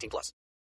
18 plus.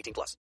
18 plus.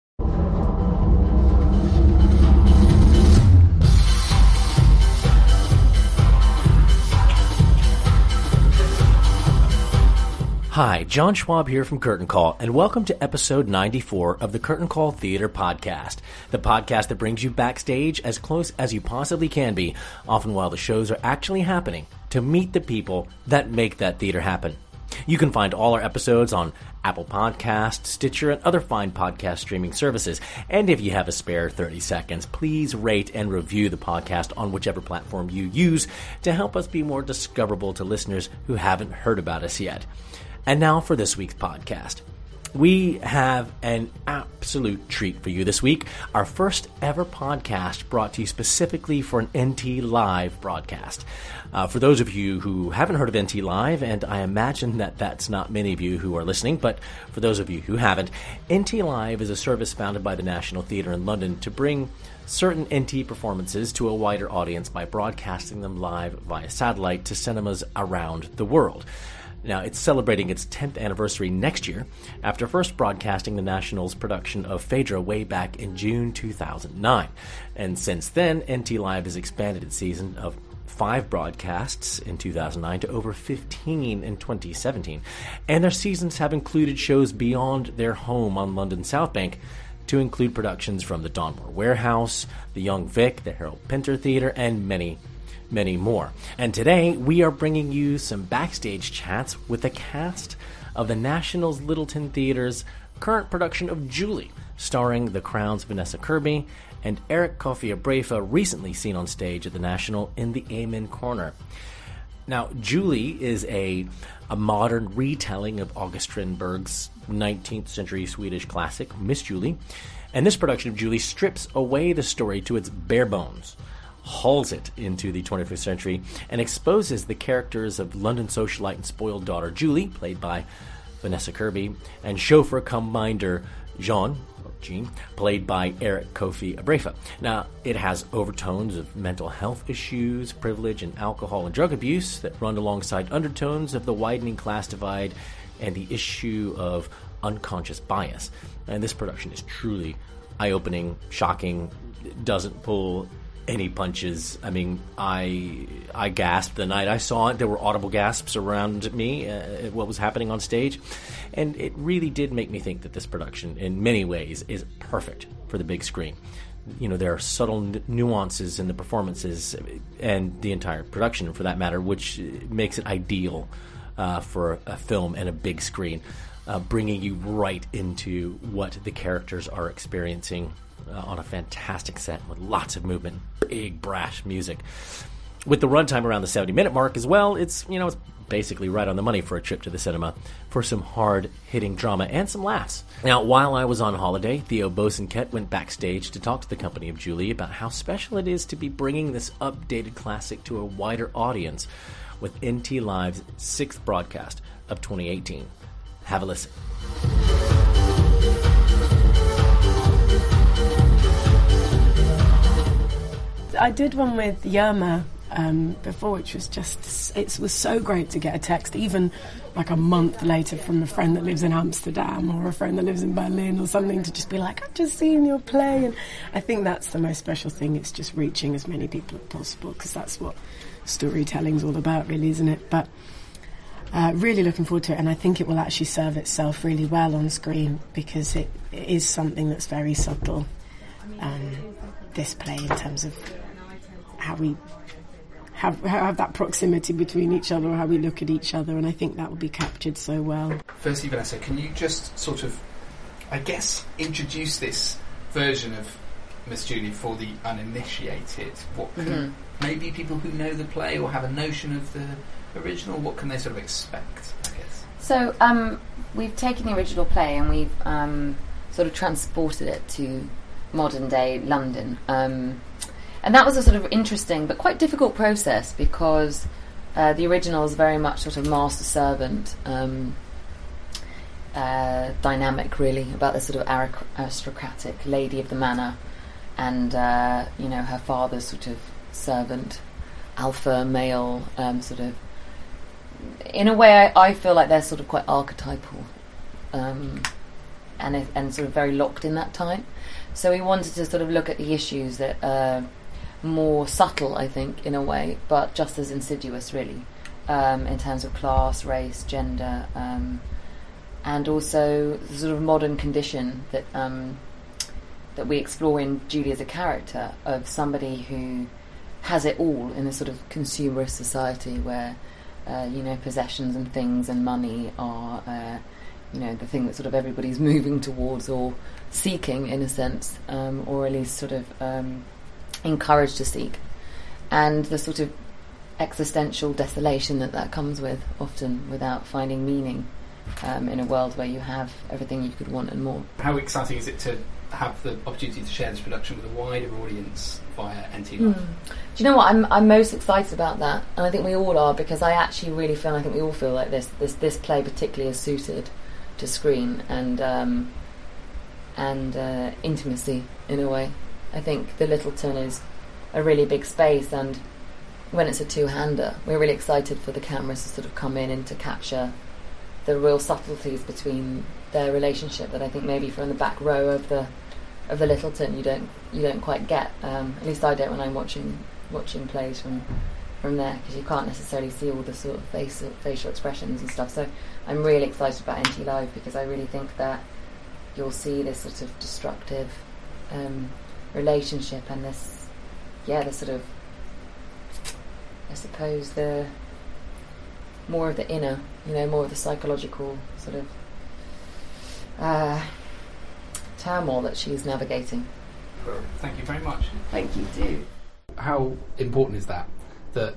Hi, John Schwab here from Curtain Call, and welcome to episode 94 of the Curtain Call Theater Podcast, the podcast that brings you backstage as close as you possibly can be, often while the shows are actually happening, to meet the people that make that theater happen. You can find all our episodes on Apple Podcasts, Stitcher, and other fine podcast streaming services. And if you have a spare 30 seconds, please rate and review the podcast on whichever platform you use to help us be more discoverable to listeners who haven't heard about us yet. And now for this week's podcast. We have an absolute treat for you this week. Our first ever podcast brought to you specifically for an NT Live broadcast. Uh, for those of you who haven't heard of NT Live, and I imagine that that's not many of you who are listening, but for those of you who haven't, NT Live is a service founded by the National Theatre in London to bring certain NT performances to a wider audience by broadcasting them live via satellite to cinemas around the world. Now, it's celebrating its 10th anniversary next year after first broadcasting the National's production of Phaedra way back in June 2009. And since then, NT Live has expanded its season of five broadcasts in 2009 to over 15 in 2017. And their seasons have included shows beyond their home on London South Bank to include productions from the Donmar Warehouse, the Young Vic, the Harold Pinter Theatre, and many, many more. And today we are bringing you some backstage chats with the cast of the National's Lyttelton Theatre's current production of Julie, starring the Crown's Vanessa Kirby and Eric Kofi Abrefa, recently seen on stage at the National in the Amen Corner. Now, Julie is a, a modern retelling of August Strindberg's 19th century Swedish classic, Miss Julie. And this production of Julie strips away the story to its bare bones, hauls it into the 21st century, and exposes the characters of London socialite and spoiled daughter Julie, played by Vanessa Kirby, and chauffeur cum minder Jean, Jean, played by Eric Kofi Abrefa. Now, it has overtones of mental health issues, privilege, and alcohol and drug abuse that run alongside undertones of the widening class divide and the issue of unconscious bias. And this production is truly eye opening, shocking, doesn't pull any punches. I mean, I I gasped the night I saw it. There were audible gasps around me uh, at what was happening on stage, and it really did make me think that this production, in many ways, is perfect for the big screen. You know, there are subtle n- nuances in the performances and the entire production, for that matter, which makes it ideal uh, for a film and a big screen, uh, bringing you right into what the characters are experiencing uh, on a fantastic set with lots of movement, big brash music. With the runtime around the 70 minute mark as well, it's you know it's basically right on the money for a trip to the cinema for some hard hitting drama and some laughs. Now, while I was on holiday, Theo Bosanquet went backstage to talk to the company of Julie about how special it is to be bringing this updated classic to a wider audience with NT Live's sixth broadcast of 2018. Have a listen. I did one with Yerma um, before, which was just it was so great to get a text, even like a month later, from a friend that lives in Amsterdam or a friend that lives in Berlin or something, to just be like, "I've just seen your play," and I think that's the most special thing. It's just reaching as many people as possible because that's what storytelling's all about, really, isn't it? But uh, really looking forward to it, and I think it will actually serve itself really well on screen because it, it is something that's very subtle. Um, this play in terms of how we have have that proximity between each other, or how we look at each other, and I think that will be captured so well. Firstly, Vanessa, can you just sort of, I guess, introduce this version of Miss Julie for the uninitiated? What can Mhm. maybe people who know the play or have a notion of the original? What can they sort of expect? I guess. So um, we've taken the original play and we've um, sort of transported it to modern day London. Um, and that was a sort of interesting but quite difficult process because uh, the original is very much sort of master servant um, uh, dynamic, really, about this sort of aristocratic lady of the manor and, uh, you know, her father's sort of servant, alpha male, um, sort of in a way, I, I feel like they're sort of quite archetypal, um, and and sort of very locked in that time. So we wanted to sort of look at the issues that are more subtle, I think, in a way, but just as insidious, really, um, in terms of class, race, gender, um, and also the sort of modern condition that um, that we explore in Julie as a character of somebody who has it all in a sort of consumerist society where uh, you know possessions and things and money are uh, you know the thing that sort of everybody's moving towards or seeking in a sense um, or at least sort of um, encouraged to seek and the sort of existential desolation that that comes with often without finding meaning um, in a world where you have everything you could want and more How exciting is it to have the opportunity to share this production with a wider audience via NT Live? Mm. Do you know what? I'm I'm most excited about that, and I think we all are because I actually really feel. I think we all feel like this. This this play particularly is suited to screen and um, and uh, intimacy in a way. I think the Lyttelton is a really big space, and when it's a two-hander, we're really excited for the cameras to sort of come in and to capture the real subtleties between their relationship that I think maybe from the back row of the of the Lyttelton you don't you don't quite get. Um, at least I don't when I'm watching watching plays from from there because you can't necessarily see all the sort of face facial expressions and stuff. So I'm really excited about NT Live because I really think that you'll see this sort of destructive um, relationship and this yeah the sort of I suppose the more of the inner, you know, more of the psychological sort of uh, turmoil that she's navigating. Thank you very much. Thank you, too. How important is that? That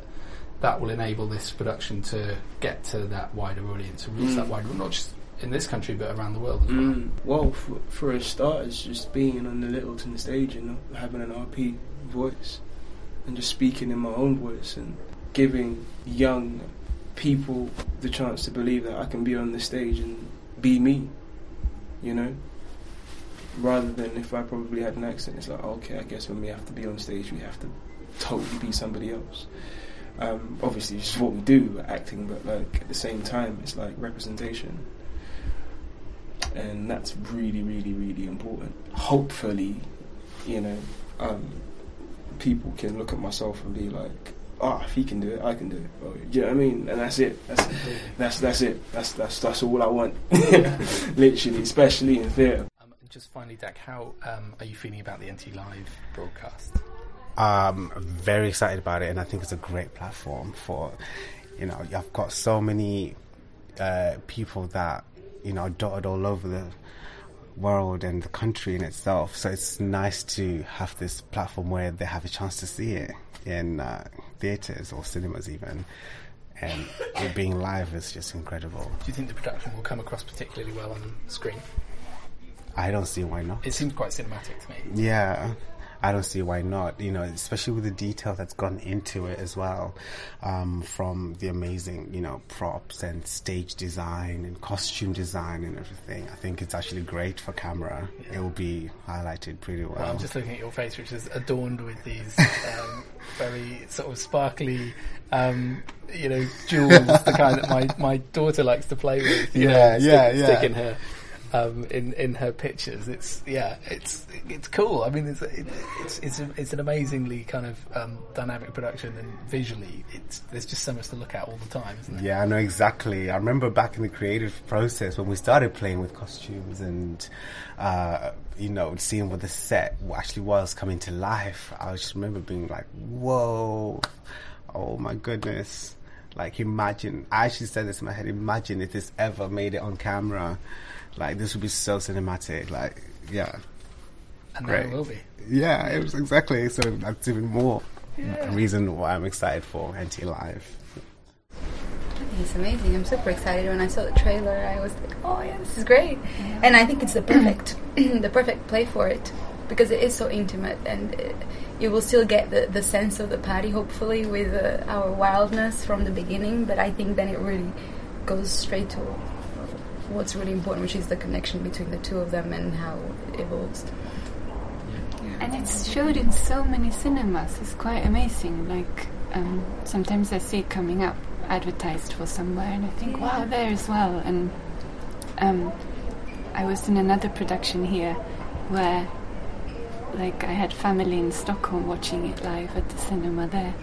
that will enable this production to get to that wider audience, to reach Mm. that wider, not just in this country but around the world well. Mm. Well, for, for a start, it's just being on the Lyttelton stage and having an RP voice and just speaking in my own voice and giving young people the chance to believe that I can be on the stage and be me, you know? Rather than if I probably had an accent, it's like, okay, I guess when we have to be on stage, we have to totally be somebody else. Um, obviously, it's what we do, acting, but like at the same time, it's like representation and that's really, really, really important. Hopefully, you know, um, people can look at myself and be like, "Oh, if he can do it, I can do it." Or, you know what I mean? And that's it. That's that's that's it. That's that's that's all I want. Literally, especially in theatre. Um, just finally, Dak, how um, are you feeling about the NT Live broadcast? um, I'm very excited about it, and I think it's a great platform for, you know, I've got so many uh, people that you know dotted all over the world and the country in itself. So it's nice to have this platform where they have a chance to see it in uh, theaters or cinemas, even. And it being live is just incredible. Do you think the production will come across particularly well on screen? I don't see why not. It seems quite cinematic to me. Yeah, I don't see why not. You know, especially with the detail that's gone into it as well, um, from the amazing, you know, props and stage design and costume design and everything. I think it's actually great for camera. It will be highlighted pretty well. Well, I'm just looking at your face, which is adorned with these um, very sort of sparkly, um, you know, jewels, the kind that my, my daughter likes to play with. Yeah, know, yeah, stick, yeah. Stick in her. Um, in in her pictures, it's yeah, it's it's cool. I mean, it's it's it's, it's an amazingly kind of um, dynamic production, and visually, it's there's just so much to look at all the time? Yeah, I know exactly. I remember back in the creative process when we started playing with costumes and, uh, you know, seeing what the set actually was coming to life. I just remember being like, whoa, oh my goodness. Like, imagine, I actually said this in my head, imagine if this ever made it on camera. Like, this would be so cinematic. Like, yeah. And Great. it will be. Yeah, it was exactly. So that's even more reason why I'm excited for NT Live. I think it's amazing. I'm super excited. When I saw the trailer, I was like, "Oh yeah, this is great!" And I think it's the perfect, the perfect play for it because it is so intimate, and uh you will still get the, the sense of the party, hopefully, with uh, our wildness from the beginning. But I think then it really goes straight to what's really important, which is the connection between the two of them and how it evolves. And it's showed in so many cinemas. It's quite amazing. Like um, sometimes I see it coming up advertised for somewhere, and I think, wow, there as well. And um, I was in another production here where, like, I had family in Stockholm watching it live at the cinema there,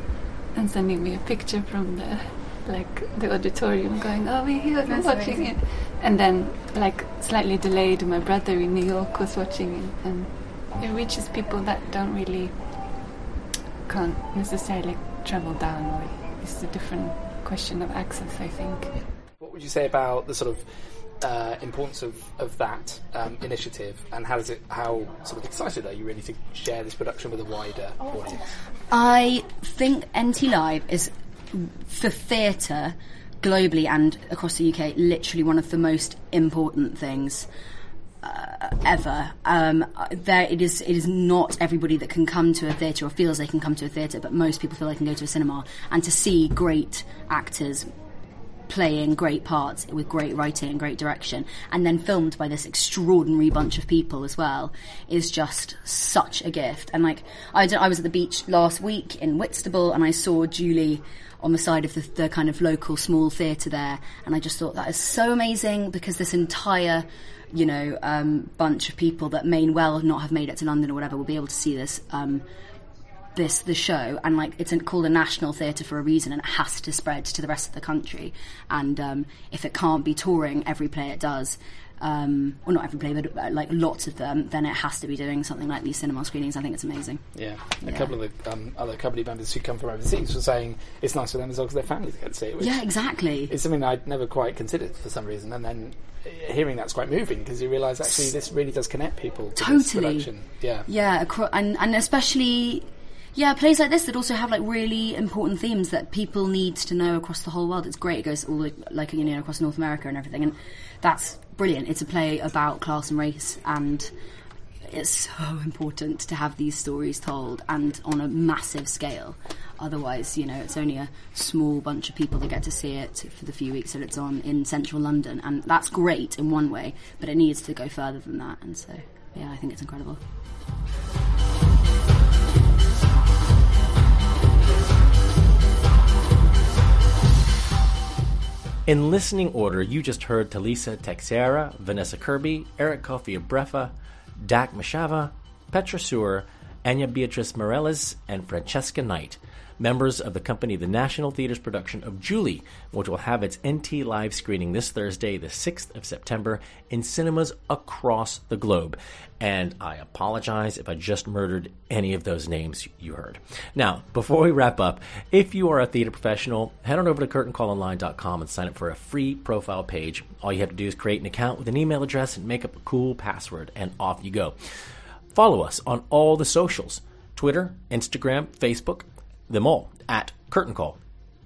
and sending me a picture from the like the auditorium, going, "Oh, we're here, we're watching amazing. it." And then, like, slightly delayed, my brother in New York was watching it, and it reaches people that don't really can't necessarily travel down, or it's a different question of access, I think. What would you say about the sort of uh, importance of, of that um, initiative, and how does it? How sort of excited are you really to share this production with a wider audience? I think NT Live is for theatre globally and across the UK literally one of the most important things uh, ever. Um, there, it is. It is not everybody that can come to a theatre or feels they can come to a theatre, but most people feel they can go to a cinema and to see great actors playing great parts with great writing and great direction, and then filmed by this extraordinary bunch of people as well, is just such a gift. And like, I, I was at the beach last week in Whitstable, and I saw Julie on the side of the, the kind of local small theatre there, and I just thought that is so amazing because this entire you know, um, bunch of people that may well not have made it to London or whatever will be able to see this um, this the show and like it's called a national theatre for a reason and it has to spread to the rest of the country. And um, if it can't be touring every play it does um, well not every play but uh, like lots of them then it has to be doing something like these cinema screenings. I think it's amazing. Yeah, a couple of the um, other company members who come from overseas were saying it's nice for them as well because their families get to see it. Which yeah exactly. It's something I'd never quite considered for some reason, and then uh, hearing that's quite moving because you realise actually this really does connect people to Totally. production. Yeah, Yeah, and and especially yeah, plays like this that also have like really important themes that people need to know across the whole world. It's great. It goes all the, like you know across North America and everything, and that's brilliant. It's a play about class and race, and it's so important to have these stories told and on a massive scale. Otherwise, you know, it's only a small bunch of people that get to see it for the few weeks that it's on in central London, and that's great in one way, but it needs to go further than that. And so, yeah, I think it's incredible. In listening order, you just heard Thalissa Teixeira, Vanessa Kirby, Eric Kofi Abrefa, Dak Mashava, Petra Suhr, Anya Beatrice Morales, and Francesca Knight, members of the company The National Theatre's production of Julie, which will have its NT live screening this Thursday, the 6th of September, in cinemas across the globe. And I apologize if I just murdered any of those names you heard. Now, before we wrap up, if you are a theater professional, head on over to curtaincallonline.com and sign up for a free profile page. All you have to do is create an account with an email address and make up a cool password, and off you go. Follow us on all the socials Twitter, Instagram, Facebook, them all at Curtain Call.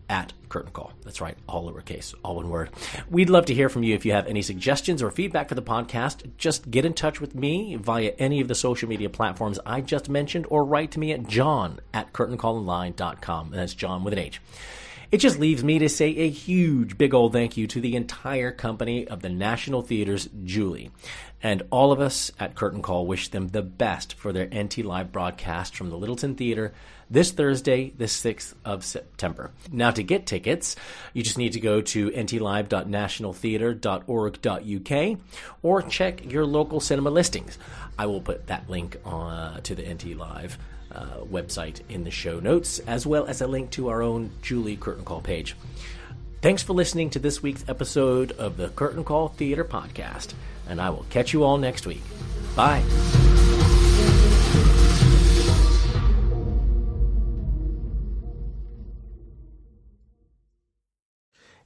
At Curtain Call. That's right, all lowercase, all one word. We'd love to hear from you if you have any suggestions or feedback for the podcast. Just get in touch with me via any of the social media platforms I just mentioned or write to me at john at curtaincallonline.com. And that's John with an H. It just leaves me to say a huge, big old thank you to the entire company of the National Theatre's Julie. And all of us at Curtain Call wish them the best for their NT Live broadcast from the Lyttelton Theatre this Thursday, the 6th of September. Now, to get tickets, you just need to go to ntlive.nationaltheatre.org.uk or check your local cinema listings. I will put that link uh, to the NT Live uh, website in the show notes, as well as a link to our own Julie Curtain Call page. Thanks for listening to this week's episode of the Curtain Call Theater Podcast, and I will catch you all next week. Bye.